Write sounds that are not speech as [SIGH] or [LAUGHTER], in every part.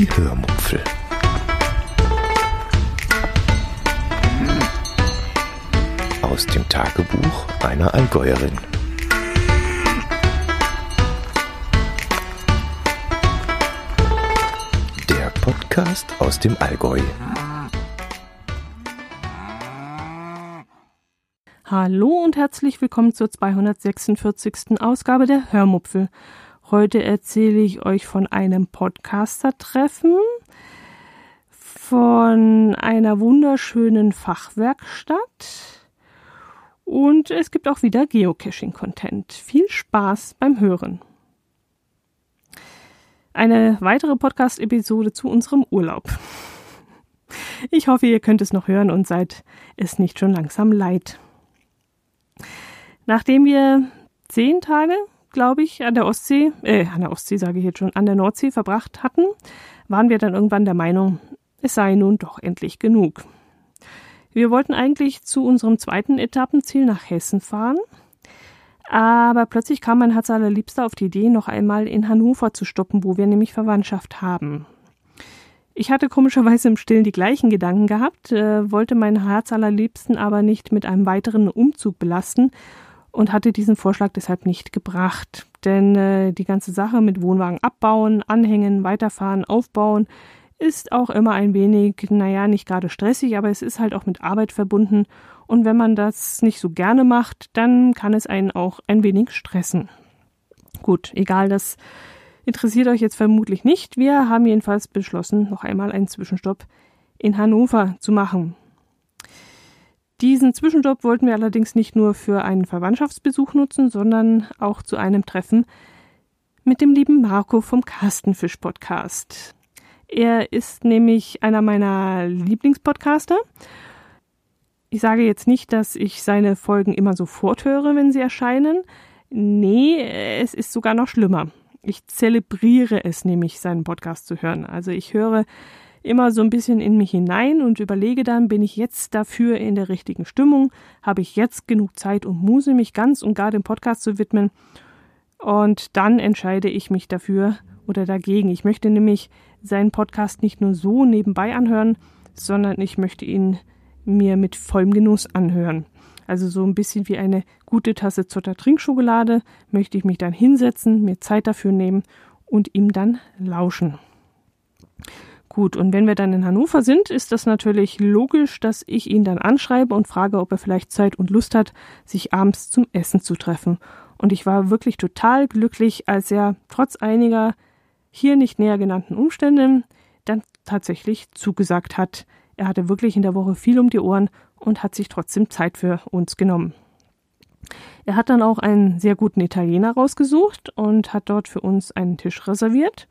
Die Hörmupfel. Aus dem Tagebuch einer Allgäuerin. Der Podcast aus dem Allgäu. Hallo und herzlich willkommen zur 246. Ausgabe der Hörmupfel. Heute erzähle ich euch von einem Podcaster-Treffen, von einer wunderschönen Fachwerkstatt und es gibt auch wieder Geocaching-Content. Viel Spaß beim Hören. Eine weitere Podcast-Episode zu unserem Urlaub. Ich hoffe, ihr könnt es noch hören und seid es nicht schon langsam leid. Nachdem wir zehn Tage, glaube ich, an der Ostsee, äh, an der Ostsee sage ich jetzt schon, an der Nordsee verbracht hatten, waren wir dann irgendwann der Meinung, es sei nun doch endlich genug. Wir wollten eigentlich zu unserem zweiten Etappenziel nach Hessen fahren, aber plötzlich kam mein Herz allerliebster auf die Idee, noch einmal in Hannover zu stoppen, wo wir nämlich Verwandtschaft haben. Ich hatte komischerweise im Stillen die gleichen Gedanken gehabt, äh, wollte mein Herz allerliebsten aber nicht mit einem weiteren Umzug belasten und hatte diesen Vorschlag deshalb nicht gebracht. Denn äh, die ganze Sache mit Wohnwagen abbauen, anhängen, weiterfahren, aufbauen ist auch immer ein wenig, naja, nicht gerade stressig, aber es ist halt auch mit Arbeit verbunden. Und wenn man das nicht so gerne macht, dann kann es einen auch ein wenig stressen. Gut, egal, das interessiert euch jetzt vermutlich nicht. Wir haben jedenfalls beschlossen, noch einmal einen Zwischenstopp in Hannover zu machen. Diesen Zwischenstopp wollten wir allerdings nicht nur für einen Verwandtschaftsbesuch nutzen, sondern auch zu einem Treffen mit dem lieben Marco vom Kastenfisch Podcast. Er ist nämlich einer meiner Lieblingspodcaster. Ich sage jetzt nicht, dass ich seine Folgen immer sofort höre, wenn sie erscheinen. Nee, es ist sogar noch schlimmer. Ich zelebriere es nämlich, seinen Podcast zu hören. Also ich höre immer so ein bisschen in mich hinein und überlege dann, bin ich jetzt dafür in der richtigen Stimmung? Habe ich jetzt genug Zeit und Muse, mich ganz und gar dem Podcast zu widmen? Und dann entscheide ich mich dafür oder dagegen. Ich möchte nämlich seinen Podcast nicht nur so nebenbei anhören, sondern ich möchte ihn mir mit vollem Genuss anhören. Also so ein bisschen wie eine gute Tasse Zotter Trinkschokolade möchte ich mich dann hinsetzen, mir Zeit dafür nehmen und ihm dann lauschen. Gut, und wenn wir dann in Hannover sind, ist das natürlich logisch, dass ich ihn dann anschreibe und frage, ob er vielleicht Zeit und Lust hat, sich abends zum Essen zu treffen. Und ich war wirklich total glücklich, als er trotz einiger hier nicht näher genannten Umstände dann tatsächlich zugesagt hat. Er hatte wirklich in der Woche viel um die Ohren und hat sich trotzdem Zeit für uns genommen. Er hat dann auch einen sehr guten Italiener rausgesucht und hat dort für uns einen Tisch reserviert.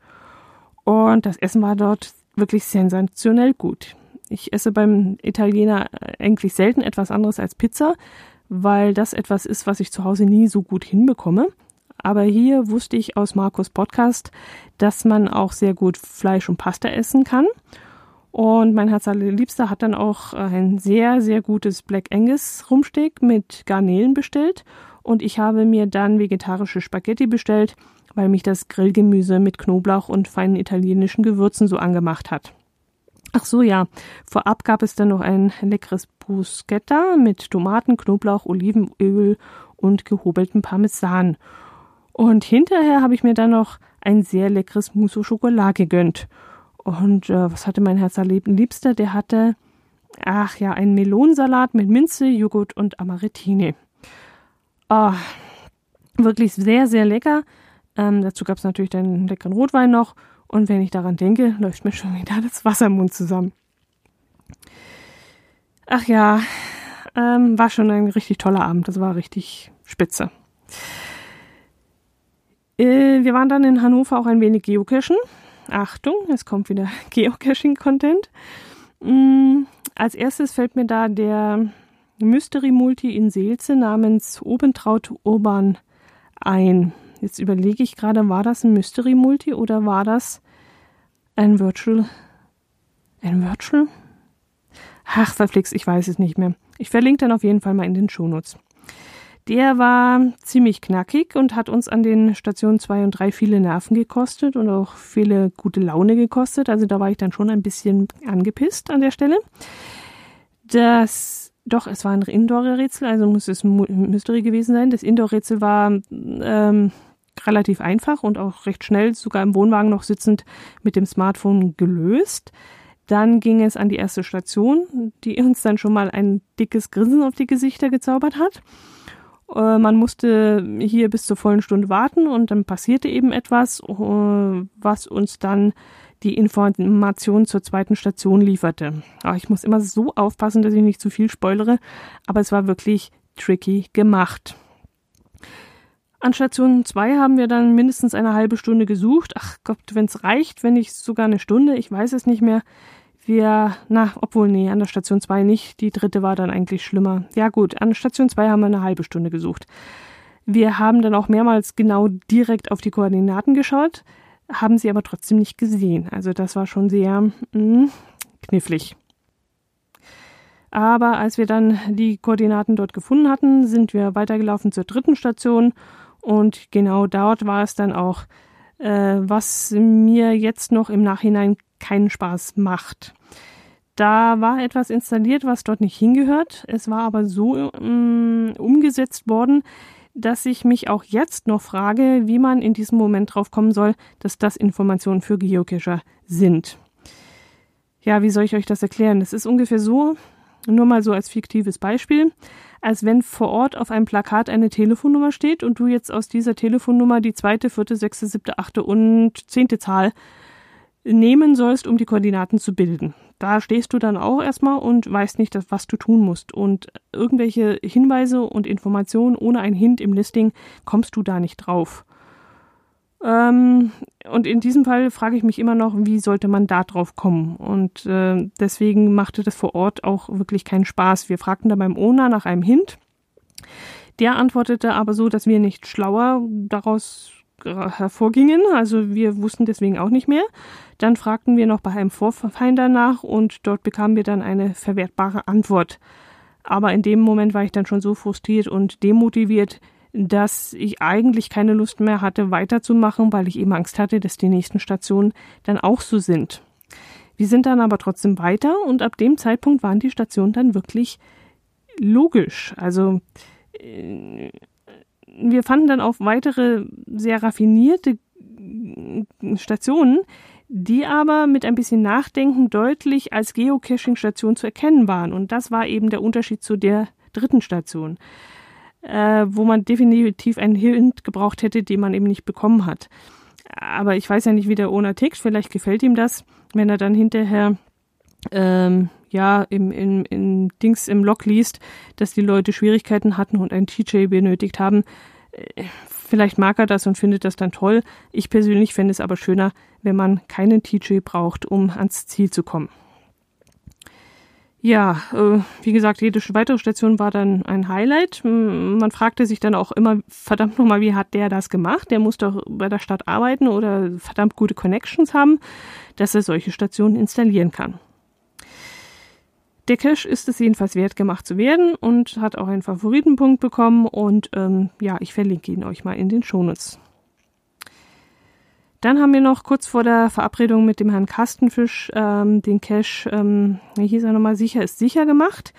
Und das Essen war dort wirklich sensationell gut. Ich esse beim Italiener eigentlich selten etwas anderes als Pizza, weil das etwas ist, was ich zu Hause nie so gut hinbekomme. Aber hier wusste ich aus Markus Podcast, dass man auch sehr gut Fleisch und Pasta essen kann. Und mein Herz allerliebster hat dann auch ein sehr, sehr gutes Black Angus Rumsteak mit Garnelen bestellt. Und ich habe mir dann vegetarische Spaghetti bestellt weil mich das Grillgemüse mit Knoblauch und feinen italienischen Gewürzen so angemacht hat. Ach so, ja. Vorab gab es dann noch ein leckeres Bruschetta mit Tomaten, Knoblauch, Olivenöl und gehobeltem Parmesan. Und hinterher habe ich mir dann noch ein sehr leckeres Mousse au Chocolat gegönnt. Und äh, was hatte mein Herz liebster? Der hatte, ach ja, einen Melonsalat mit Minze, Joghurt und Amarettine. Oh, wirklich sehr, sehr lecker. Ähm, dazu gab es natürlich den leckeren Rotwein noch. Und wenn ich daran denke, läuft mir schon wieder das Wasser im Mund zusammen. Ach ja, ähm, war schon ein richtig toller Abend. Das war richtig spitze. Äh, wir waren dann in Hannover auch ein wenig geocachen. Achtung, es kommt wieder [LAUGHS] Geocaching-Content. Mm, als erstes fällt mir da der Mystery Multi in Seelze namens Obentraut Urban ein. Jetzt überlege ich gerade, war das ein Mystery Multi oder war das ein Virtual? Ein Virtual? Ach, verflixt, ich weiß es nicht mehr. Ich verlinke dann auf jeden Fall mal in den Shownotes. Der war ziemlich knackig und hat uns an den Stationen 2 und 3 viele Nerven gekostet und auch viele gute Laune gekostet. Also da war ich dann schon ein bisschen angepisst an der Stelle. Das, doch, es war ein Indoor-Rätsel, also muss es ein Mystery gewesen sein. Das Indoor-Rätsel war ähm, relativ einfach und auch recht schnell, sogar im Wohnwagen noch sitzend, mit dem Smartphone gelöst. Dann ging es an die erste Station, die uns dann schon mal ein dickes Grinsen auf die Gesichter gezaubert hat. Äh, man musste hier bis zur vollen Stunde warten und dann passierte eben etwas, äh, was uns dann die Information zur zweiten Station lieferte. Aber ich muss immer so aufpassen, dass ich nicht zu viel spoilere, aber es war wirklich tricky gemacht. An Station 2 haben wir dann mindestens eine halbe Stunde gesucht. Ach Gott, wenn es reicht, wenn nicht sogar eine Stunde, ich weiß es nicht mehr. Wir, na, obwohl, nee, an der Station 2 nicht. Die dritte war dann eigentlich schlimmer. Ja gut, an Station 2 haben wir eine halbe Stunde gesucht. Wir haben dann auch mehrmals genau direkt auf die Koordinaten geschaut, haben sie aber trotzdem nicht gesehen. Also das war schon sehr mh, hm, knifflig. Aber als wir dann die Koordinaten dort gefunden hatten, sind wir weitergelaufen zur dritten Station und genau dort war es dann auch, äh, was mir jetzt noch im Nachhinein keinen Spaß macht. Da war etwas installiert, was dort nicht hingehört. Es war aber so ähm, umgesetzt worden, dass ich mich auch jetzt noch frage, wie man in diesem Moment drauf kommen soll, dass das Informationen für Geocacher sind. Ja, wie soll ich euch das erklären? Es ist ungefähr so, nur mal so als fiktives Beispiel als wenn vor Ort auf einem Plakat eine Telefonnummer steht und du jetzt aus dieser Telefonnummer die zweite, vierte, sechste, siebte, achte und zehnte Zahl nehmen sollst, um die Koordinaten zu bilden. Da stehst du dann auch erstmal und weißt nicht, was du tun musst. Und irgendwelche Hinweise und Informationen ohne ein Hint im Listing kommst du da nicht drauf. Ähm, und in diesem Fall frage ich mich immer noch, wie sollte man da drauf kommen? Und äh, deswegen machte das vor Ort auch wirklich keinen Spaß. Wir fragten da beim Owner nach einem Hint. Der antwortete aber so, dass wir nicht schlauer daraus hervorgingen. Also wir wussten deswegen auch nicht mehr. Dann fragten wir noch bei einem Vorfinder nach und dort bekamen wir dann eine verwertbare Antwort. Aber in dem Moment war ich dann schon so frustriert und demotiviert, dass ich eigentlich keine Lust mehr hatte, weiterzumachen, weil ich eben Angst hatte, dass die nächsten Stationen dann auch so sind. Wir sind dann aber trotzdem weiter und ab dem Zeitpunkt waren die Stationen dann wirklich logisch. Also äh, wir fanden dann auch weitere sehr raffinierte Stationen, die aber mit ein bisschen Nachdenken deutlich als Geocaching-Station zu erkennen waren. Und das war eben der Unterschied zu der dritten Station äh, wo man definitiv einen Hint gebraucht hätte, den man eben nicht bekommen hat. Aber ich weiß ja nicht, wie der Owner tickt. Vielleicht gefällt ihm das, wenn er dann hinterher ähm, ja im, im, im Dings im Log liest, dass die Leute Schwierigkeiten hatten und einen TJ benötigt haben. Äh, vielleicht mag er das und findet das dann toll. Ich persönlich fände es aber schöner, wenn man keinen TJ braucht, um ans Ziel zu kommen. Ja, äh, wie gesagt, jede weitere Station war dann ein Highlight. Man fragte sich dann auch immer, verdammt nochmal, wie hat der das gemacht? Der muss doch bei der Stadt arbeiten oder verdammt gute Connections haben, dass er solche Stationen installieren kann. Der Cache ist es jedenfalls wert, gemacht zu werden und hat auch einen Favoritenpunkt bekommen und ähm, ja, ich verlinke ihn euch mal in den Shownotes. Dann haben wir noch kurz vor der Verabredung mit dem Herrn Kastenfisch ähm, den Cache, ähm, wie hieß er nochmal, sicher ist sicher gemacht.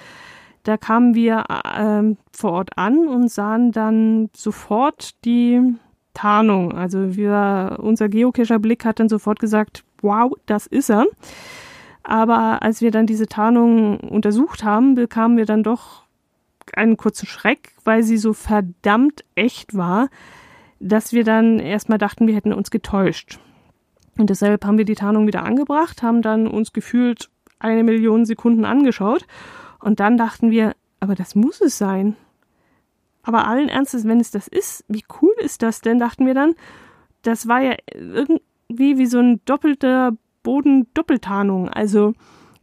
Da kamen wir ähm, vor Ort an und sahen dann sofort die Tarnung. Also wir, unser Geocacher-Blick hat dann sofort gesagt, wow, das ist er. Aber als wir dann diese Tarnung untersucht haben, bekamen wir dann doch einen kurzen Schreck, weil sie so verdammt echt war dass wir dann erstmal dachten, wir hätten uns getäuscht. Und deshalb haben wir die Tarnung wieder angebracht, haben dann uns gefühlt eine Million Sekunden angeschaut und dann dachten wir, aber das muss es sein. Aber allen Ernstes, wenn es das ist, wie cool ist das denn, dachten wir dann. Das war ja irgendwie wie so ein doppelter Boden-Doppeltarnung. Also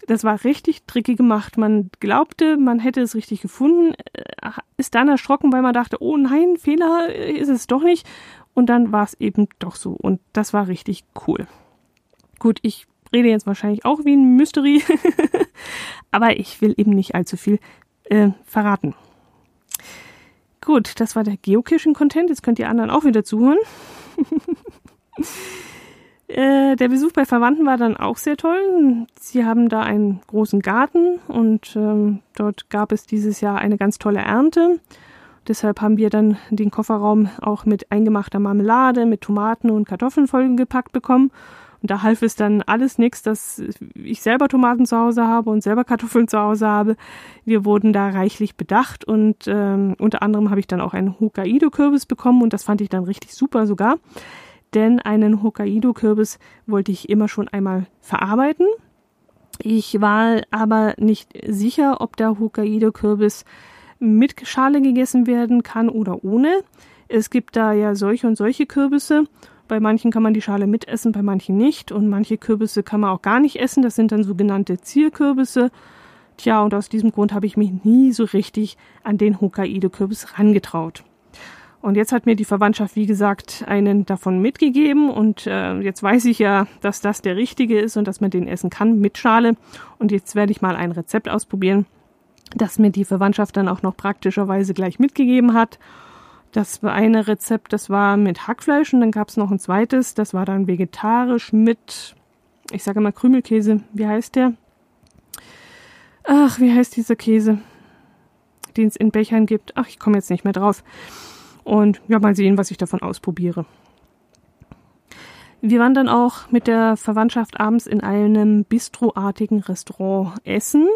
das war richtig tricky gemacht. Man glaubte, man hätte es richtig gefunden, äh, ist dann erschrocken, weil man dachte, oh nein, Fehler ist es doch nicht. Und dann war es eben doch so. Und das war richtig cool. Gut, ich rede jetzt wahrscheinlich auch wie ein Mystery, [LAUGHS] aber ich will eben nicht allzu viel äh, verraten. Gut, das war der Geocaching-Content. Jetzt könnt ihr anderen auch wieder zuhören. [LAUGHS] Äh, der Besuch bei Verwandten war dann auch sehr toll. Sie haben da einen großen Garten und ähm, dort gab es dieses Jahr eine ganz tolle Ernte. Deshalb haben wir dann den Kofferraum auch mit eingemachter Marmelade, mit Tomaten und Kartoffeln vollgepackt bekommen. Und da half es dann alles nichts, dass ich selber Tomaten zu Hause habe und selber Kartoffeln zu Hause habe. Wir wurden da reichlich bedacht und ähm, unter anderem habe ich dann auch einen Hokkaido-Kürbis bekommen und das fand ich dann richtig super sogar denn einen Hokkaido-Kürbis wollte ich immer schon einmal verarbeiten. Ich war aber nicht sicher, ob der Hokkaido-Kürbis mit Schale gegessen werden kann oder ohne. Es gibt da ja solche und solche Kürbisse. Bei manchen kann man die Schale mitessen, bei manchen nicht. Und manche Kürbisse kann man auch gar nicht essen. Das sind dann sogenannte Zierkürbisse. Tja, und aus diesem Grund habe ich mich nie so richtig an den Hokkaido-Kürbis rangetraut. Und jetzt hat mir die Verwandtschaft, wie gesagt, einen davon mitgegeben. Und äh, jetzt weiß ich ja, dass das der richtige ist und dass man den essen kann mit Schale. Und jetzt werde ich mal ein Rezept ausprobieren, das mir die Verwandtschaft dann auch noch praktischerweise gleich mitgegeben hat. Das war eine Rezept, das war mit Hackfleisch und dann gab es noch ein zweites, das war dann vegetarisch mit, ich sage mal Krümelkäse. Wie heißt der? Ach, wie heißt dieser Käse, den es in Bechern gibt? Ach, ich komme jetzt nicht mehr drauf. Und ja, mal sehen, was ich davon ausprobiere. Wir waren dann auch mit der Verwandtschaft abends in einem bistroartigen Restaurant essen.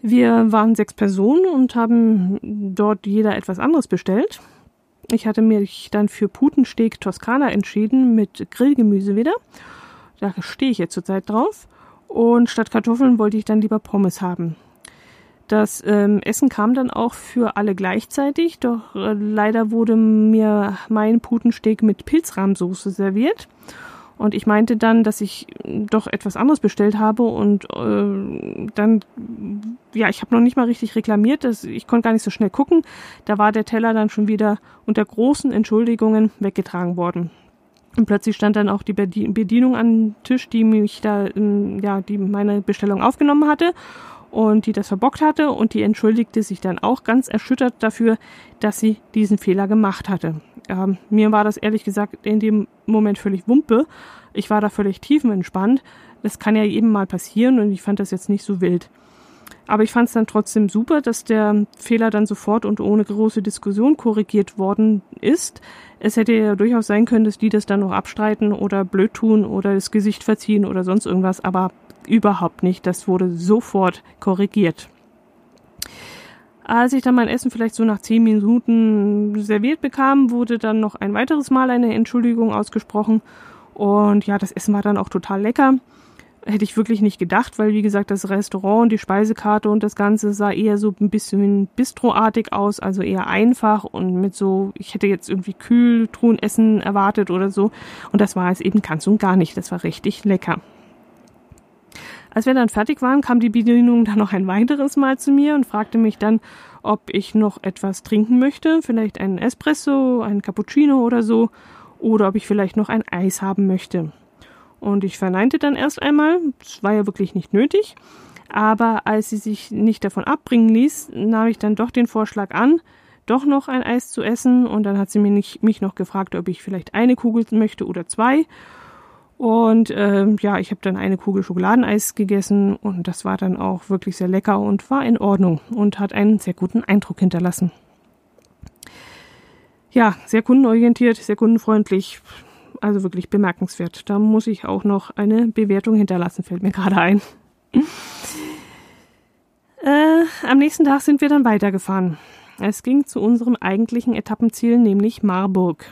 Wir waren sechs Personen und haben dort jeder etwas anderes bestellt. Ich hatte mich dann für Putensteak Toskana entschieden mit Grillgemüse wieder. Da stehe ich jetzt zurzeit drauf. Und statt Kartoffeln wollte ich dann lieber Pommes haben. Das ähm, Essen kam dann auch für alle gleichzeitig, doch äh, leider wurde mir mein Putensteak mit Pilzrahmsoße serviert. Und ich meinte dann, dass ich doch etwas anderes bestellt habe und äh, dann, ja, ich habe noch nicht mal richtig reklamiert, dass, ich konnte gar nicht so schnell gucken. Da war der Teller dann schon wieder unter großen Entschuldigungen weggetragen worden. Und plötzlich stand dann auch die Bedienung am Tisch, die mich da, ähm, ja, die meine Bestellung aufgenommen hatte und die das verbockt hatte und die entschuldigte sich dann auch ganz erschüttert dafür, dass sie diesen Fehler gemacht hatte. Ähm, mir war das ehrlich gesagt in dem Moment völlig Wumpe. Ich war da völlig tiefenentspannt. Das kann ja eben mal passieren und ich fand das jetzt nicht so wild. Aber ich fand es dann trotzdem super, dass der Fehler dann sofort und ohne große Diskussion korrigiert worden ist. Es hätte ja durchaus sein können, dass die das dann noch abstreiten oder blöd tun oder das Gesicht verziehen oder sonst irgendwas, aber überhaupt nicht. Das wurde sofort korrigiert. Als ich dann mein Essen vielleicht so nach zehn Minuten serviert bekam, wurde dann noch ein weiteres Mal eine Entschuldigung ausgesprochen. Und ja, das Essen war dann auch total lecker. Hätte ich wirklich nicht gedacht, weil wie gesagt, das Restaurant und die Speisekarte und das Ganze sah eher so ein bisschen bistroartig aus, also eher einfach und mit so, ich hätte jetzt irgendwie Kühltruhenessen erwartet oder so. Und das war es eben ganz und gar nicht. Das war richtig lecker. Als wir dann fertig waren, kam die Bedienung dann noch ein weiteres Mal zu mir und fragte mich dann, ob ich noch etwas trinken möchte, vielleicht einen Espresso, einen Cappuccino oder so, oder ob ich vielleicht noch ein Eis haben möchte. Und ich verneinte dann erst einmal, es war ja wirklich nicht nötig, aber als sie sich nicht davon abbringen ließ, nahm ich dann doch den Vorschlag an, doch noch ein Eis zu essen und dann hat sie mich, mich noch gefragt, ob ich vielleicht eine Kugel möchte oder zwei und äh, ja, ich habe dann eine Kugel Schokoladeneis gegessen und das war dann auch wirklich sehr lecker und war in Ordnung und hat einen sehr guten Eindruck hinterlassen. Ja, sehr kundenorientiert, sehr kundenfreundlich, also wirklich bemerkenswert. Da muss ich auch noch eine Bewertung hinterlassen, fällt mir gerade ein. äh, am nächsten Tag sind wir dann weitergefahren. Es ging zu unserem eigentlichen Etappenziel, nämlich Marburg.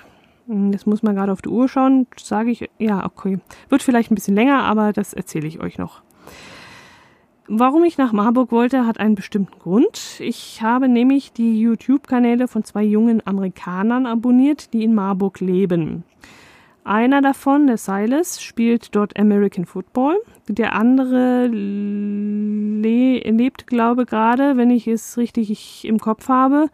Hm, das muss man gerade auf die Uhr schauen. Sage ich, ja, okay. Wird vielleicht ein bisschen länger, aber das erzähle ich euch noch. Warum ich nach Marburg wollte, hat einen bestimmten Grund. Ich habe nämlich die YouTube-Kanäle von zwei jungen Amerikanern abonniert, die in Marburg leben. Einer davon, der Silas, spielt dort American Football. Der andere le lebt, glaube gerade, wenn ich es richtig im Kopf habe,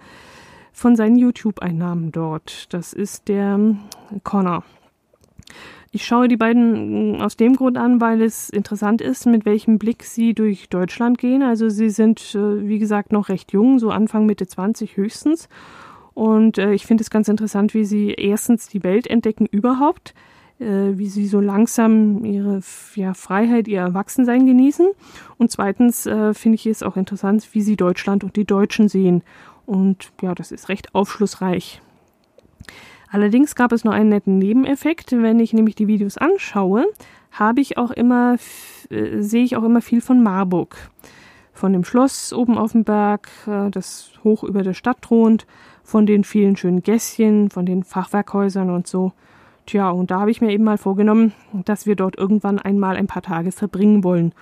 von seinen YouTube-Einnahmen dort. Das ist der Connor. Ich schaue die beiden mm, aus dem Grund an, weil es interessant ist, mit welchem Blick sie durch Deutschland gehen. Also sie sind, äh, wie gesagt, noch recht jung, so Anfang Mitte 20 höchstens. Und äh, ich finde es ganz interessant, wie sie erstens die Welt entdecken überhaupt, äh, wie sie so langsam ihre ja, Freiheit, ihr Erwachsensein genießen. Und zweitens finde ich es auch interessant, wie sie Deutschland und die Deutschen sehen. Und ja, das ist recht aufschlussreich. Allerdings gab es noch einen netten Nebeneffekt. Wenn ich nämlich die Videos anschaue, habe ich auch immer, äh, sehe ich auch immer viel von Marburg. Von dem Schloss oben auf dem Berg, äh, das hoch über der Stadt thront, von den vielen schönen Gässchen, von den Fachwerkhäusern und so. Tja, und da habe ich mir eben mal vorgenommen, dass wir dort irgendwann einmal ein paar Tage verbringen wollen.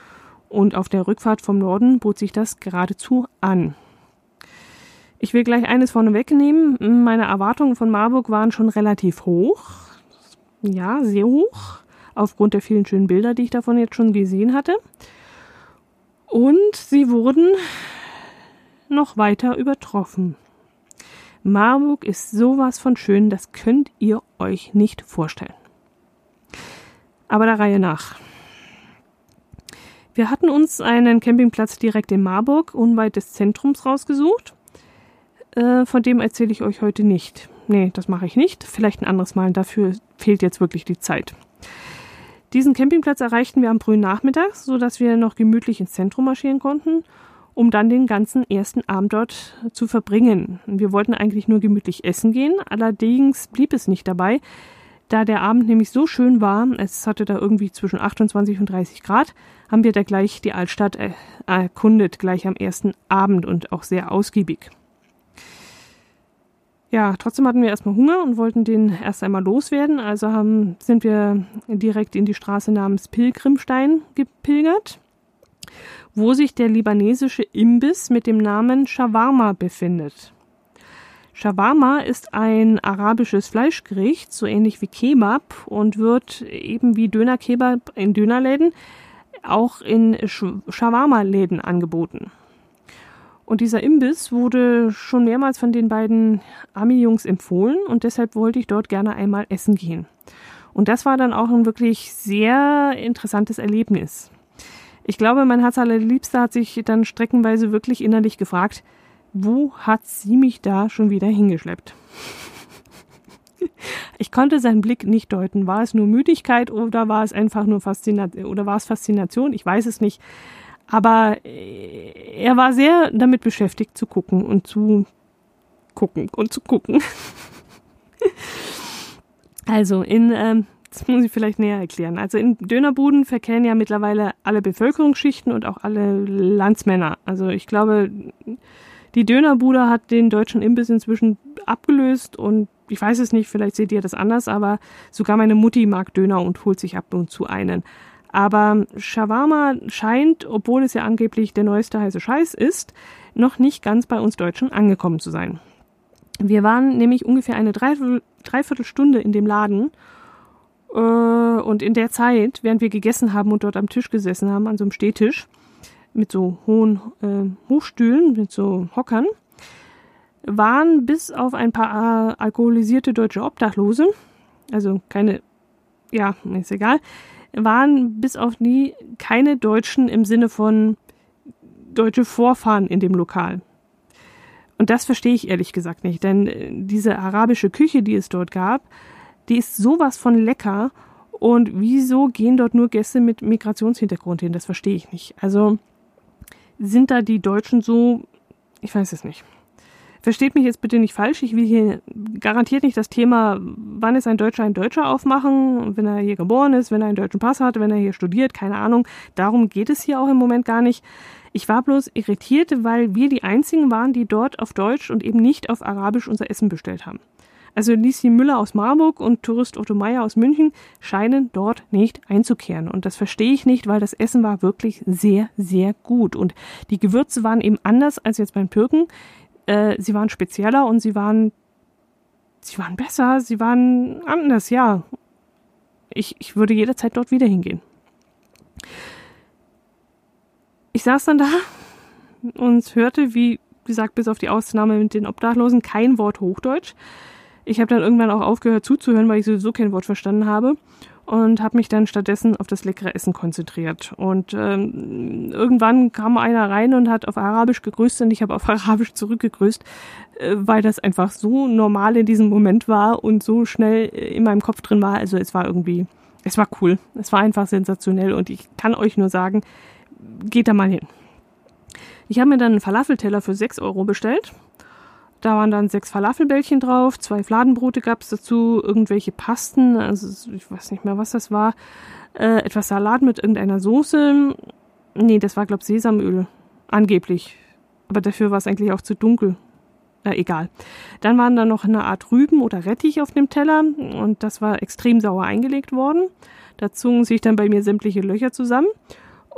Und auf der Rückfahrt vom Norden bot sich das geradezu an. Ich will gleich eines vorneweg nehmen. Meine Erwartungen von Marburg waren schon relativ hoch. Ja, sehr hoch. Aufgrund der vielen schönen Bilder, die ich davon jetzt schon gesehen hatte. Und sie wurden noch weiter übertroffen. Marburg ist sowas von schön, das könnt ihr euch nicht vorstellen. Aber der Reihe nach. Wir hatten uns einen Campingplatz direkt in Marburg, unweit des Zentrums, rausgesucht äh, von dem erzähle ich euch heute nicht. Nee, das mache ich nicht. Vielleicht ein anderes Mal. Dafür fehlt jetzt wirklich die Zeit. Diesen Campingplatz erreichten wir am frühen Nachmittag, sodass wir noch gemütlich ins Zentrum marschieren konnten, um dann den ganzen ersten Abend dort zu verbringen. Wir wollten eigentlich nur gemütlich essen gehen, allerdings blieb es nicht dabei, da der Abend nämlich so schön war, es hatte da irgendwie zwischen 28 und 30 Grad, haben wir da gleich die Altstadt erkundet, gleich am ersten Abend und auch sehr ausgiebig. Ja, trotzdem hatten wir erstmal Hunger und wollten den erst einmal loswerden. Also haben, sind wir direkt in die Straße namens Pilgrimstein gepilgert, wo sich der libanesische Imbiss mit dem Namen Shawarma befindet. Shawarma ist ein arabisches Fleischgericht, so ähnlich wie Kebab und wird eben wie Döner-Kebab in Dönerläden auch in Shawarma-Läden angeboten. Und dieser Imbiss wurde schon mehrmals von den beiden Ami-Jungs empfohlen und deshalb wollte ich dort gerne einmal essen gehen. Und das war dann auch ein wirklich sehr interessantes Erlebnis. Ich glaube, mein Herz allerliebster hat sich dann streckenweise wirklich innerlich gefragt, wo hat sie mich da schon wieder hingeschleppt? [LAUGHS] Ich konnte seinen Blick nicht deuten. War es nur Müdigkeit oder war es einfach nur Faszination oder war es Faszination? Ich weiß es nicht. Aber äh, er war sehr damit beschäftigt zu gucken und zu gucken und zu gucken. [LAUGHS] also in, ähm, das muss ich vielleicht näher erklären. Also in Dönerbuden verkehren ja mittlerweile alle Bevölkerungsschichten und auch alle Landsmänner. Also ich glaube, die Dönerbude hat den deutschen Imbiss inzwischen abgelöst und ich weiß es nicht, vielleicht seht ihr das anders, aber sogar meine Mutti mag Döner und holt sich ab und zu einen. Aber Shawarma scheint, obwohl es ja angeblich der neueste heiße Scheiß ist, noch nicht ganz bei uns Deutschen angekommen zu sein. Wir waren nämlich ungefähr eine Dreiviertelstunde in dem Laden äh, und in der Zeit, während wir gegessen haben und dort am Tisch gesessen haben, an so einem Stehtisch mit so hohen äh, Hochstühlen, mit so Hockern, waren bis auf ein paar äh, alkoholisierte deutsche Obdachlose, also keine, ja, ist egal, waren bis auf nie keine Deutschen im Sinne von deutsche Vorfahren in dem Lokal. Und das verstehe ich ehrlich gesagt nicht, denn äh, diese arabische Küche, die es dort gab, die ist sowas von lecker. Und wieso gehen dort nur Gäste mit Migrationshintergrund hin? Das verstehe ich nicht. Also sind da die Deutschen so, ich weiß es nicht. Versteht mich jetzt bitte nicht falsch, ich will hier garantiert nicht das Thema, wann ist ein Deutscher ein Deutscher aufmachen, wenn er hier geboren ist, wenn er einen deutschen Pass hat, wenn er hier studiert, keine Ahnung. Darum geht es hier auch im Moment gar nicht. Ich war bloß irritiert, weil wir die einzigen waren, die dort auf Deutsch und eben nicht auf Arabisch unser Essen bestellt haben. Also Lisi Müller aus Marburg und Tourist Otto Meyer aus München scheinen dort nicht einzukehren. Und das verstehe ich nicht, weil das Essen war wirklich sehr, sehr gut. Und die Gewürze waren eben anders als jetzt beim Türken äh, sie waren spezieller und sie waren, sie waren besser, sie waren anders, ja. Ich, ich würde jederzeit dort wieder hingehen. Ich saß dann da und hörte, wie gesagt, bis auf die Ausnahme mit den Obdachlosen kein Wort Hochdeutsch. Ich habe dann irgendwann auch aufgehört zuzuhören, weil ich sowieso kein Wort verstanden habe. Und habe mich dann stattdessen auf das leckere Essen konzentriert. Und ähm, irgendwann kam einer rein und hat auf Arabisch gegrüßt und ich habe auf [LAUGHS] Arabisch zurückgegrüßt, äh, weil das einfach so normal in diesem Moment war und so schnell in meinem Kopf drin war. Also es war irgendwie, es war cool. Es war einfach sensationell und ich kann euch nur sagen, geht da mal hin. Ich habe mir dann einen Falafelteller für 6 Euro bestellt da waren dann sechs Falafelbällchen drauf, zwei Fladenbrote gab es dazu, irgendwelche Pasten, also ich weiß nicht mehr, was das war, äh, etwas Salat mit irgendeiner Soße. Nee, das war, glaube ich, Sesamöl. Angeblich. Aber dafür war es eigentlich auch zu dunkel. Äh, egal. Dann waren da noch eine Art Rüben oder Rettich auf dem Teller und das war extrem sauer eingelegt worden. Da zogen sich dann bei mir sämtliche Löcher zusammen.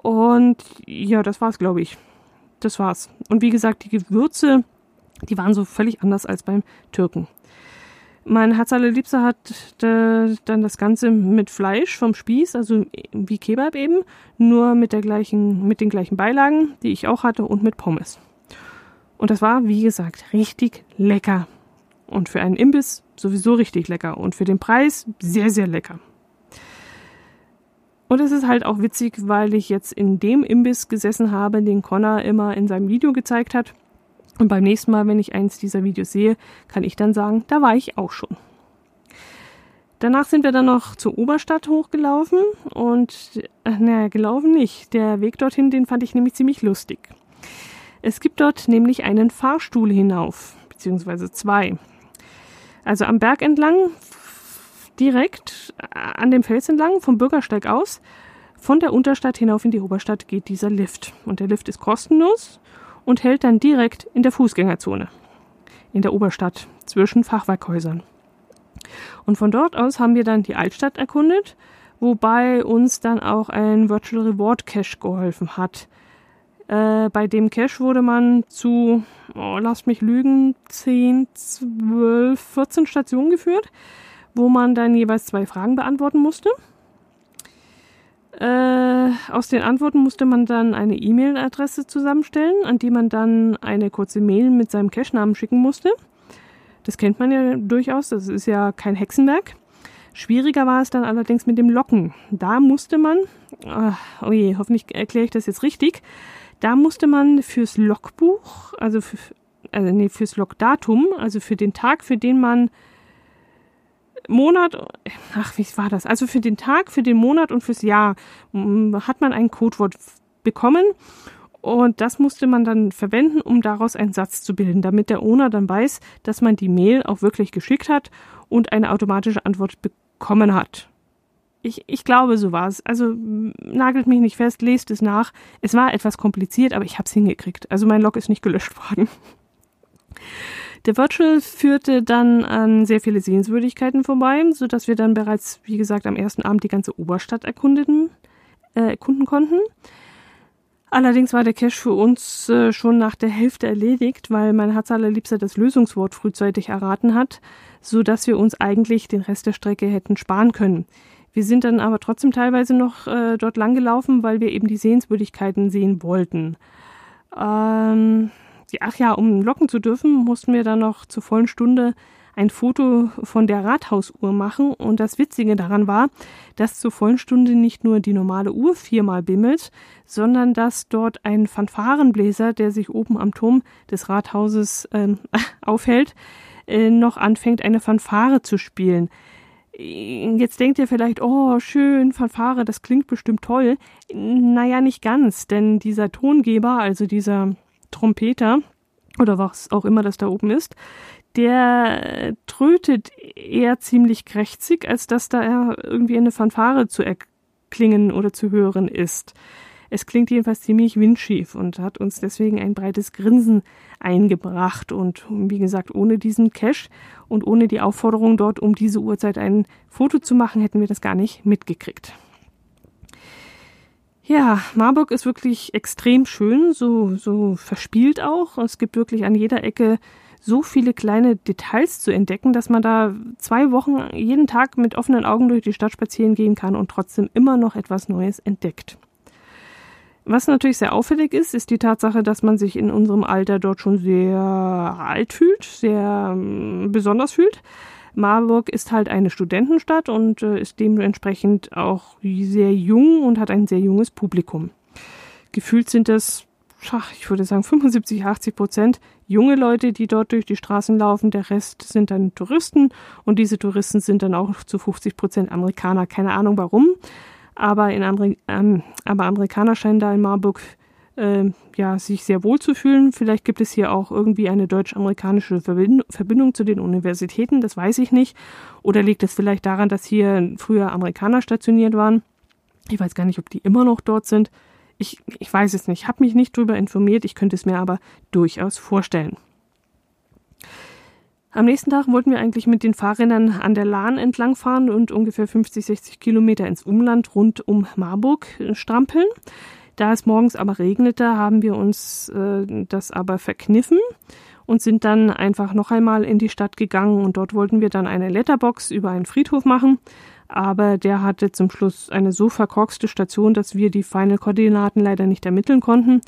Und ja, das war's, glaube ich. Das war's. Und wie gesagt, die Gewürze die waren so völlig anders als beim Türken. Mein Herz allerliebster hat dann das Ganze mit Fleisch vom Spieß, also wie Kebab eben, nur mit der gleichen, mit den gleichen Beilagen, die ich auch hatte, und mit Pommes. Und das war, wie gesagt, richtig lecker. Und für einen Imbiss sowieso richtig lecker. Und für den Preis sehr, sehr lecker. Und es ist halt auch witzig, weil ich jetzt in dem Imbiss gesessen habe, den Connor immer in seinem Video gezeigt hat. Und beim nächsten Mal, wenn ich eins dieser Videos sehe, kann ich dann sagen, da war ich auch schon. Danach sind wir dann noch zur Oberstadt hochgelaufen und, äh, naja, gelaufen nicht. Der Weg dorthin, den fand ich nämlich ziemlich lustig. Es gibt dort nämlich einen Fahrstuhl hinauf, beziehungsweise zwei. Also am Berg entlang, direkt äh, an dem Fels entlang, vom Bürgersteig aus, von der Unterstadt hinauf in die Oberstadt geht dieser Lift. Und der Lift ist kostenlos und hält dann direkt in der Fußgängerzone in der Oberstadt zwischen Fachwerkhäusern. Und von dort aus haben wir dann die Altstadt erkundet, wobei uns dann auch ein Virtual Reward Cache geholfen hat. Äh, bei dem Cache wurde man zu, oh, lasst mich lügen, 10, 12, 14 Stationen geführt, wo man dann jeweils zwei Fragen beantworten musste. Äh, aus den Antworten musste man dann eine E-Mail-Adresse zusammenstellen, an die man dann eine kurze Mail mit seinem Cache-Namen schicken musste. Das kennt man ja durchaus, das ist ja kein Hexenwerk. Schwieriger war es dann allerdings mit dem Locken. Da musste man, oh je, hoffentlich erkläre ich das jetzt richtig, da musste man fürs Logbuch, also, für, also nee, fürs Logdatum, also für den Tag, für den man Monat, ach, wie war das? Also für den Tag, für den Monat und fürs Jahr mm, hat man ein Codewort bekommen und das musste man dann verwenden, um daraus einen Satz zu bilden, damit der Owner dann weiß, dass man die Mail auch wirklich geschickt hat und eine automatische Antwort bekommen hat. Ich, ich glaube, so war es. Also nagelt mich nicht fest, lest es nach. Es war etwas kompliziert, aber ich habe es hingekriegt. Also mein Log ist nicht gelöscht [LAUGHS] worden. Der Virtual führte dann an sehr viele Sehenswürdigkeiten vorbei, sodass wir dann bereits, wie gesagt, am ersten Abend die ganze Oberstadt erkundeten, äh, erkunden konnten. Allerdings war der Cache für uns äh, schon nach der Hälfte erledigt, weil mein Herz allerliebster das Lösungswort frühzeitig erraten hat, so dass wir uns eigentlich den Rest der Strecke hätten sparen können. Wir sind dann aber trotzdem teilweise noch äh, dort lang gelaufen, weil wir eben die Sehenswürdigkeiten sehen wollten. Ähm, ach ja, um locken zu dürfen, mussten wir dann noch zur vollen Stunde ein Foto von der Rathausuhr machen. Und das Witzige daran war, dass zur vollen Stunde nicht nur die normale Uhr viermal bimmelt, sondern dass dort ein Fanfarenbläser, der sich oben am Turm des Rathauses ähm, [LAUGHS] aufhält, äh, noch anfängt, eine Fanfare zu spielen. Jetzt denkt ihr vielleicht, oh, schön, Fanfare, das klingt bestimmt toll. Naja, nicht ganz, denn dieser Tongeber, also dieser Trompeter oder was auch immer das da oben ist, der trötet eher ziemlich krächzig, als dass da irgendwie eine Fanfare zu erklingen oder zu hören ist. Es klingt jedenfalls ziemlich windschief und hat uns deswegen ein breites Grinsen eingebracht. Und wie gesagt, ohne diesen Cache und ohne die Aufforderung dort um diese Uhrzeit ein Foto zu machen, hätten wir das gar nicht mitgekriegt. Ja, Marburg ist wirklich extrem schön, so, so verspielt auch. Es gibt wirklich an jeder Ecke so viele kleine Details zu entdecken, dass man da zwei Wochen jeden Tag mit offenen Augen durch die Stadt spazieren gehen kann und trotzdem immer noch etwas Neues entdeckt. Was natürlich sehr auffällig ist, ist die Tatsache, dass man sich in unserem Alter dort schon sehr alt fühlt, sehr ähm, besonders fühlt. Marburg ist halt eine Studentenstadt und äh, ist dementsprechend auch sehr jung und hat ein sehr junges Publikum. Gefühlt sind das, ich würde sagen, 75, 80 Prozent junge Leute, die dort durch die Straßen laufen. Der Rest sind dann Touristen und diese Touristen sind dann auch zu 50 Prozent Amerikaner. Keine Ahnung warum, aber, in Ameri ähm, aber Amerikaner scheinen da in Marburg äh, ja, sich sehr wohl zu fühlen. Vielleicht gibt es hier auch irgendwie eine deutsch-amerikanische Verbindung zu den Universitäten, das weiß ich nicht. Oder liegt es vielleicht daran, dass hier früher Amerikaner stationiert waren? Ich weiß gar nicht, ob die immer noch dort sind. Ich, ich weiß es nicht, Ich habe mich nicht darüber informiert, ich könnte es mir aber durchaus vorstellen. Am nächsten Tag wollten wir eigentlich mit den Fahrrädern an der Lahn entlangfahren und ungefähr 50, 60 Kilometer ins Umland rund um Marburg strampeln. Da es morgens aber regnete, haben wir uns äh, das aber verkniffen und sind dann einfach noch einmal in die Stadt gegangen und dort wollten wir dann eine Letterbox über einen Friedhof machen. Aber der hatte zum Schluss eine so verkorkste Station, dass wir die Final-Koordinaten leider nicht ermitteln konnten.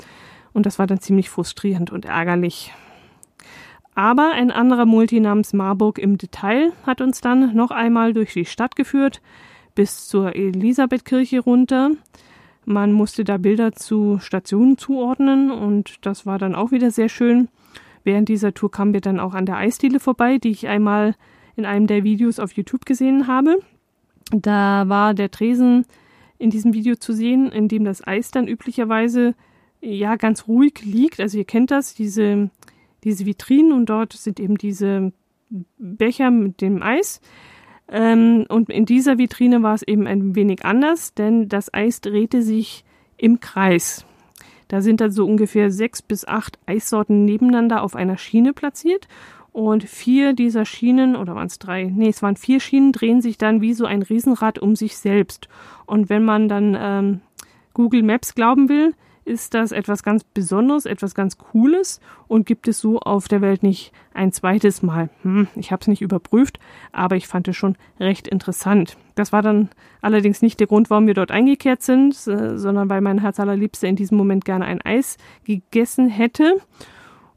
Und das war dann ziemlich frustrierend und ärgerlich. Aber ein anderer Multi namens Marburg im Detail hat uns dann noch einmal durch die Stadt geführt, bis zur Elisabethkirche runter. Man musste da Bilder zu Stationen zuordnen und das war dann auch wieder sehr schön. Während dieser Tour kamen wir dann auch an der Eisdiele vorbei, die ich einmal in einem der Videos auf YouTube gesehen habe. Da war der Tresen in diesem Video zu sehen, in dem das Eis dann üblicherweise ja ganz ruhig liegt. Also ihr kennt das, diese, diese Vitrinen und dort sind eben diese Becher mit dem Eis. Ähm, und in dieser Vitrine war es eben ein wenig anders, denn das Eis drehte sich im Kreis. Da sind dann so ungefähr sechs bis acht Eissorten nebeneinander auf einer Schiene platziert. Und vier dieser Schienen, oder waren es drei? Nee, es waren vier Schienen, drehen sich dann wie so ein Riesenrad um sich selbst. Und wenn man dann ähm, Google Maps glauben will, ist das etwas ganz Besonderes, etwas ganz Cooles und gibt es so auf der Welt nicht ein zweites Mal. Hm, ich habe es nicht überprüft, aber ich fand es schon recht interessant. Das war dann allerdings nicht der Grund, warum wir dort eingekehrt sind, sondern weil mein Herz allerliebster in diesem Moment gerne ein Eis gegessen hätte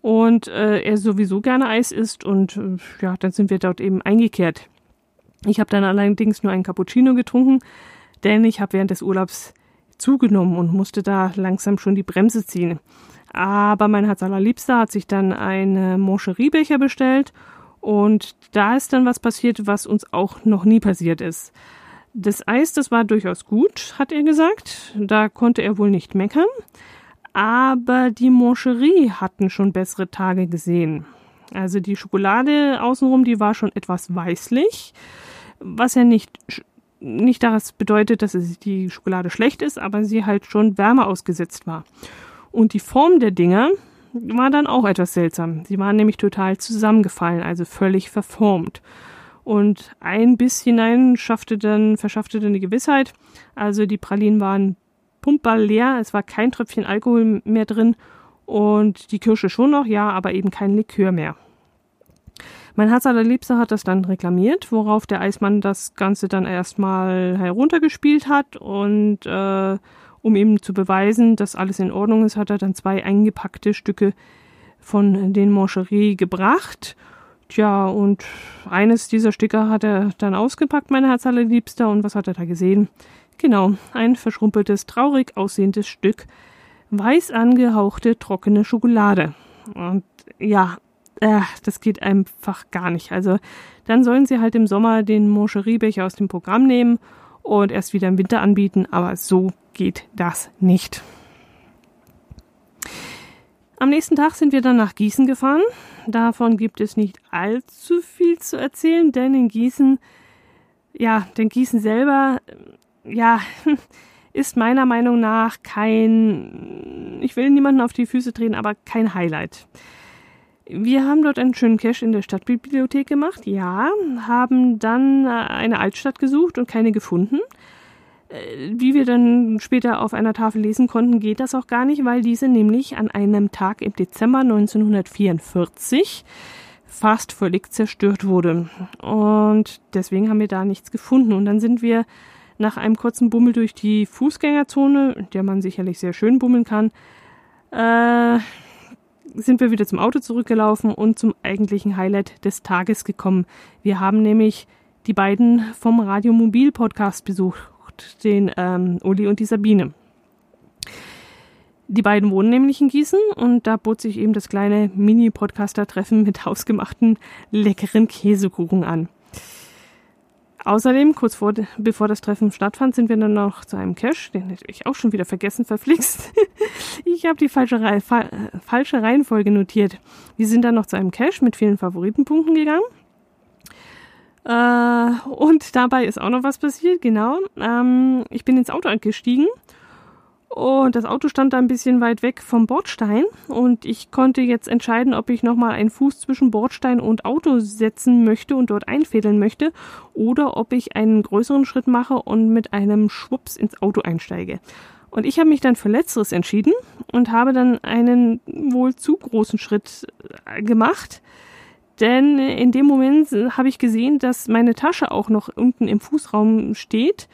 und äh, er sowieso gerne Eis isst und äh, ja, dann sind wir dort eben eingekehrt. Ich habe dann allerdings nur einen Cappuccino getrunken, denn ich habe während des Urlaubs zugenommen und musste da langsam schon die Bremse ziehen. Aber mein Herz allerliebster hat sich dann einen Moncheriebecher bestellt und da ist dann was passiert, was uns auch noch nie passiert ist. Das Eis, das war durchaus gut, hat er gesagt. Da konnte er wohl nicht meckern. Aber die Moncherie hatten schon bessere Tage gesehen. Also die Schokolade außenrum, die war schon etwas weißlich, was ja nicht nicht das bedeutet, dass die Schokolade schlecht ist, aber sie halt schon Wärme ausgesetzt war. Und die Form der Dinger war dann auch etwas seltsam. Sie waren nämlich total zusammengefallen, also völlig verformt. Und ein Biss hinein schaffte dann, verschaffte dann eine Gewissheit. Also die Pralinen waren pumpball leer, es war kein Tröpfchen Alkohol mehr drin und die Kirsche schon noch, ja, aber eben kein Likör mehr. Mein Herz allerliebster hat das dann reklamiert, worauf der Eismann das Ganze dann erstmal heruntergespielt hat und äh, um ihm zu beweisen, dass alles in Ordnung ist, hat er dann zwei eingepackte Stücke von den Moncherie gebracht. Tja, und eines dieser Stücke hat er dann ausgepackt, mein Herz allerliebster, und was hat er da gesehen? Genau, ein verschrumpeltes, traurig aussehendes Stück weiß angehauchte, trockene Schokolade. Und ja, äh, das geht einfach gar nicht. Also dann sollen sie halt im Sommer den Moncheriebecher aus dem Programm nehmen und erst wieder im Winter anbieten, aber so geht das nicht. Am nächsten Tag sind wir dann nach Gießen gefahren. Davon gibt es nicht allzu viel zu erzählen, denn in Gießen, ja, denn Gießen selber, ja, [LAUGHS] ist meiner Meinung nach kein, ich will niemanden auf die Füße drehen, aber kein Highlight. Wir haben dort einen schönen Cache in der Stadtbibliothek gemacht, ja, haben dann äh, eine Altstadt gesucht und keine gefunden. Äh, wie wir dann später auf einer Tafel lesen konnten, geht das auch gar nicht, weil diese nämlich an einem Tag im Dezember 1944 fast völlig zerstört wurde. Und deswegen haben wir da nichts gefunden. Und dann sind wir nach einem kurzen Bummel durch die Fußgängerzone, in der man sicherlich sehr schön bummeln kann, äh, sind wir wieder zum Auto zurückgelaufen und zum eigentlichen Highlight des Tages gekommen. Wir haben nämlich die beiden vom Radiomobil Podcast besucht, den ähm, Uli und die Sabine. Die beiden wohnen nämlich in Gießen und da bot sich eben das kleine Mini-Podcaster-Treffen mit [LAUGHS] hausgemachten leckeren Käsekuchen an. Außerdem, kurz vor, bevor das Treffen stattfand, sind wir dann noch zu einem Cache, den hätte ich auch schon wieder vergessen, [LAUGHS] verflixt. ich habe die falsche, Re fa falsche Reihenfolge notiert. Wir sind dann noch zu einem Cache mit vielen Favoritenpunkten gegangen. Äh, und dabei ist auch noch was passiert, genau. Ähm, ich bin ins Auto gestiegen und das Auto stand da ein bisschen weit weg vom Bordstein und ich konnte jetzt entscheiden, ob ich nochmal einen Fuß zwischen Bordstein und Auto setzen möchte und dort einfädeln möchte oder ob ich einen größeren Schritt mache und mit einem Schwups ins Auto einsteige. Und ich habe mich dann für Letzteres entschieden und habe dann einen wohl zu großen Schritt äh, gemacht. Denn in dem Moment habe ich gesehen, dass meine Tasche auch noch unten im Fußraum steht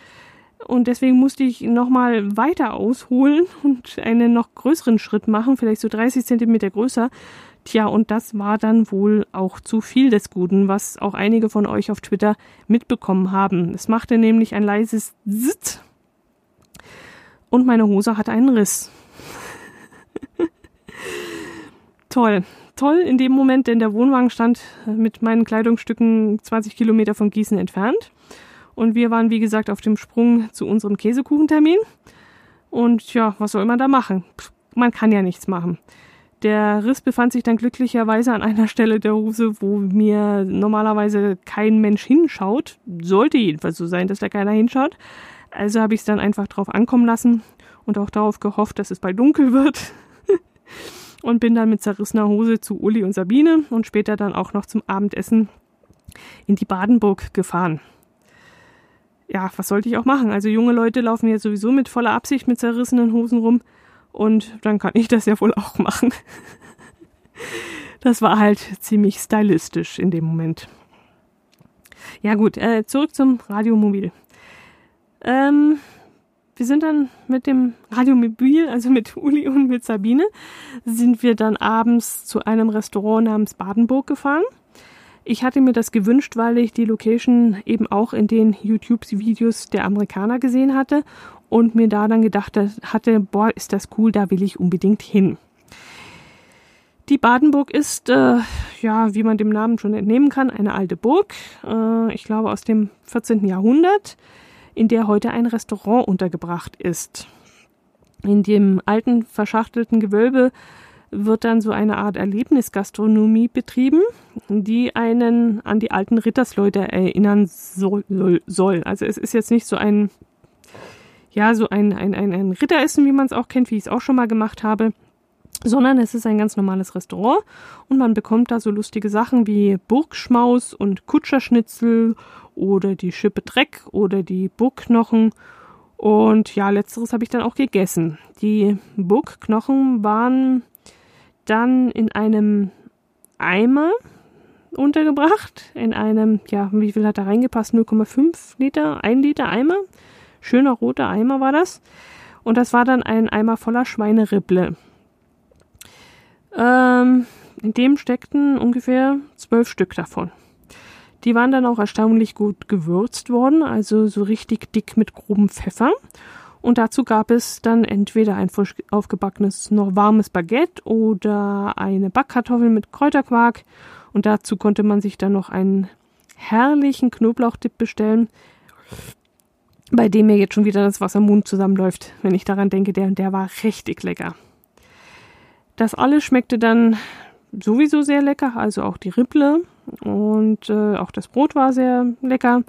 und deswegen musste ich nochmal weiter ausholen und einen noch größeren Schritt machen, vielleicht so 30 Zentimeter größer. Tja, und das war dann wohl auch zu viel des Guten, was auch einige von euch auf Twitter mitbekommen haben. Es machte nämlich ein leises Zit und meine Hose hatte einen Riss. [LAUGHS] toll, toll in dem Moment, denn der Wohnwagen stand mit meinen Kleidungsstücken 20 Kilometer von Gießen entfernt. Und wir waren, wie gesagt, auf dem Sprung zu unserem Käsekuchentermin. Und ja, was soll man da machen? Man kann ja nichts machen. Der Riss befand sich dann glücklicherweise an einer Stelle der Hose, wo mir normalerweise kein Mensch hinschaut. Sollte jedenfalls so sein, dass da keiner hinschaut. Also habe ich es dann einfach drauf ankommen lassen und auch darauf gehofft, dass es bald dunkel wird. [LAUGHS] und bin dann mit zerrissener Hose zu Uli und Sabine und später dann auch noch zum Abendessen in die Badenburg gefahren ja, was sollte ich auch machen? Also junge Leute laufen jetzt sowieso mit voller Absicht mit zerrissenen Hosen rum und dann kann ich das ja wohl auch machen. [LAUGHS] Das war halt ziemlich stylistisch in dem Moment. Ja gut, äh, zurück zum Radiomobil. Ähm, wir sind dann mit dem Radiomobil, also mit Uli und mit Sabine, sind wir dann abends zu einem Restaurant namens Badenburg gefahren. Ich hatte mir das gewünscht, weil ich die Location eben auch in den YouTube-Videos der Amerikaner gesehen hatte und mir da dann gedacht hatte, boah, ist das cool, da will ich unbedingt hin. Die Badenburg ist, äh, ja, wie man dem Namen schon entnehmen kann, eine alte Burg, äh, ich glaube aus dem 14. Jahrhundert, in der heute ein Restaurant untergebracht ist. In dem alten verschachtelten Gewölbe wird dann so eine Art Erlebnisgastronomie betrieben, die einen an die alten Rittersleute erinnern soll. Also es ist jetzt nicht so ein, ja, so ein, ein, ein, ein Ritteressen, wie man es auch kennt, wie ich es auch schon mal gemacht habe, sondern es ist ein ganz normales Restaurant und man bekommt da so lustige Sachen wie Burgschmaus und Kutscherschnitzel oder die Schippe Dreck oder die Burgknochen und ja, letzteres habe ich dann auch gegessen. Die Burgknochen waren dann in einem Eimer untergebracht, in einem, ja, wie viel hat da reingepasst? 0,5 Liter, 1 Liter Eimer. Schöner roter Eimer war das. Und das war dann ein Eimer voller Schweineribble. Ähm, in dem steckten ungefähr zwölf Stück davon. Die waren dann auch erstaunlich gut gewürzt worden, also so richtig dick mit grobem Pfeffer. Und dazu gab es dann entweder ein frisch aufgebackenes, noch warmes Baguette oder eine Backkartoffel mit Kräuterquark. Und dazu konnte man sich dann noch einen herrlichen Knoblauchdip bestellen, bei dem mir jetzt schon wieder das Wasser im Mund zusammenläuft, wenn ich daran denke, der, der war richtig lecker. Das alles schmeckte dann sowieso sehr lecker, also auch die Ripple und äh, auch das Brot war sehr lecker.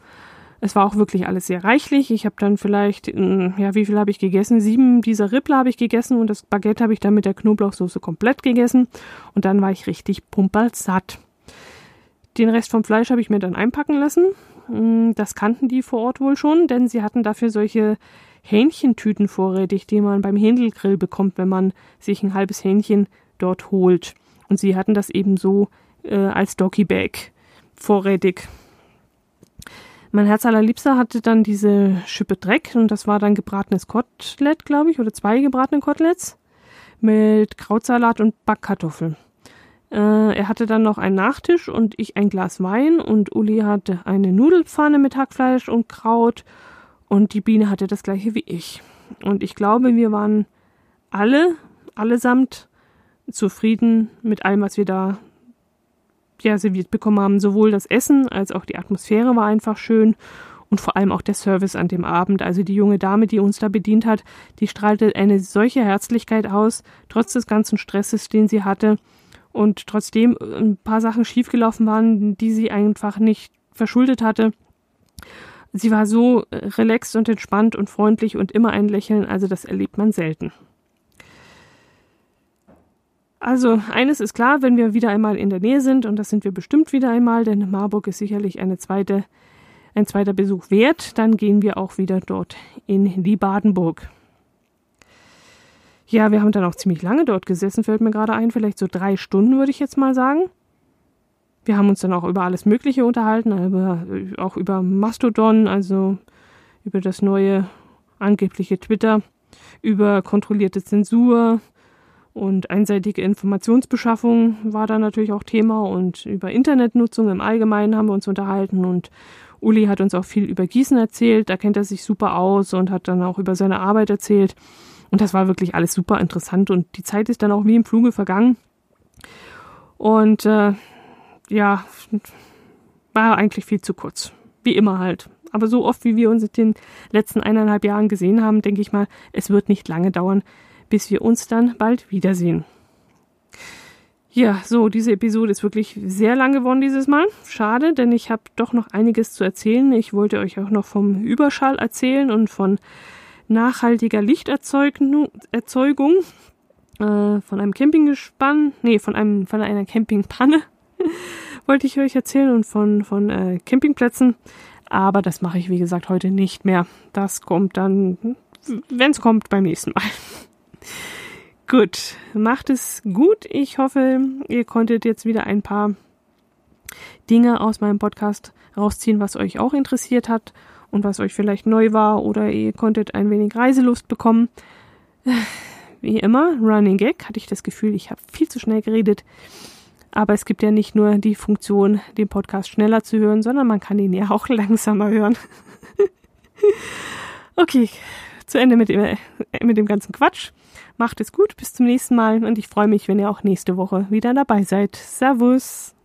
Es war auch wirklich alles sehr reichlich. Ich habe dann vielleicht, hm, ja, wie viel habe ich gegessen? Sieben dieser Rippler habe ich gegessen und das Baguette habe ich dann mit der Knoblauchsoße komplett gegessen. Und dann war ich richtig pumpersatt. Den Rest vom Fleisch habe ich mir dann einpacken lassen. Hm, das kannten die vor Ort wohl schon, denn sie hatten dafür solche Hähnchentüten vorrätig, die man beim Händelgrill bekommt, wenn man sich ein halbes Hähnchen dort holt. Und sie hatten das eben so äh, als Doggy Bag vorrätig. Mein Herz allerliebster hatte dann diese Schippe Dreck und das war dann gebratenes Kotelett, glaube ich, oder zwei gebratene Koteletts mit Krautsalat und Backkartoffeln. Äh, er hatte dann noch einen Nachtisch und ich ein Glas Wein und Uli hatte eine Nudelpfanne mit Hackfleisch und Kraut und die Biene hatte das gleiche wie ich. Und ich glaube, wir waren alle, allesamt zufrieden mit allem, was wir da ja, serviert bekommen haben. Sowohl das Essen als auch die Atmosphäre war einfach schön und vor allem auch der Service an dem Abend. Also die junge Dame, die uns da bedient hat, die strahlte eine solche Herzlichkeit aus, trotz des ganzen Stresses, den sie hatte und trotzdem ein paar Sachen schiefgelaufen waren, die sie einfach nicht verschuldet hatte. Sie war so relaxed und entspannt und freundlich und immer ein Lächeln, also das erlebt man selten. Also eines ist klar, wenn wir wieder einmal in der Nähe sind, und das sind wir bestimmt wieder einmal, denn Marburg ist sicherlich eine zweite, ein zweiter Besuch wert, dann gehen wir auch wieder dort in die Badenburg. Ja, wir haben dann auch ziemlich lange dort gesessen, fällt mir gerade ein, vielleicht so drei Stunden würde ich jetzt mal sagen. Wir haben uns dann auch über alles Mögliche unterhalten, über, auch über Mastodon, also über das neue angebliche Twitter, über kontrollierte Zensur und einseitige Informationsbeschaffung war da natürlich auch Thema und über Internetnutzung im Allgemeinen haben wir uns unterhalten und Uli hat uns auch viel über Gießen erzählt, da kennt er sich super aus und hat dann auch über seine Arbeit erzählt. Und das war wirklich alles super interessant und die Zeit ist dann auch wie im Fluge vergangen. Und äh, ja, war eigentlich viel zu kurz. Wie immer halt. Aber so oft, wie wir uns in den letzten eineinhalb Jahren gesehen haben, denke ich mal, es wird nicht lange dauern, bis wir uns dann bald wiedersehen. Ja, so, diese Episode ist wirklich sehr lang geworden dieses Mal. Schade, denn ich habe doch noch einiges zu erzählen. Ich wollte euch auch noch vom Überschall erzählen und von nachhaltiger Lichterzeugung äh, von einem Campinggespann, nee, von einem von einer Campingpanne [LAUGHS] wollte ich euch erzählen und von von äh, Campingplätzen, aber das mache ich wie gesagt heute nicht mehr. Das kommt dann, wenn es kommt, beim nächsten Mal. Gut, macht es gut. Ich hoffe, ihr konntet jetzt wieder ein paar Dinge aus meinem Podcast rausziehen, was euch auch interessiert hat und was euch vielleicht neu war oder ihr konntet ein wenig Reiselust bekommen. Wie immer, Running Gag, hatte ich das Gefühl, ich habe viel zu schnell geredet. Aber es gibt ja nicht nur die Funktion, den Podcast schneller zu hören, sondern man kann ihn ja auch [LAUGHS] langsamer hören. [LAUGHS] okay, zu Ende mit dem, mit dem ganzen Quatsch. Macht es gut, bis zum nächsten Mal und ich freue mich, wenn ihr auch nächste Woche wieder dabei seid. Servus!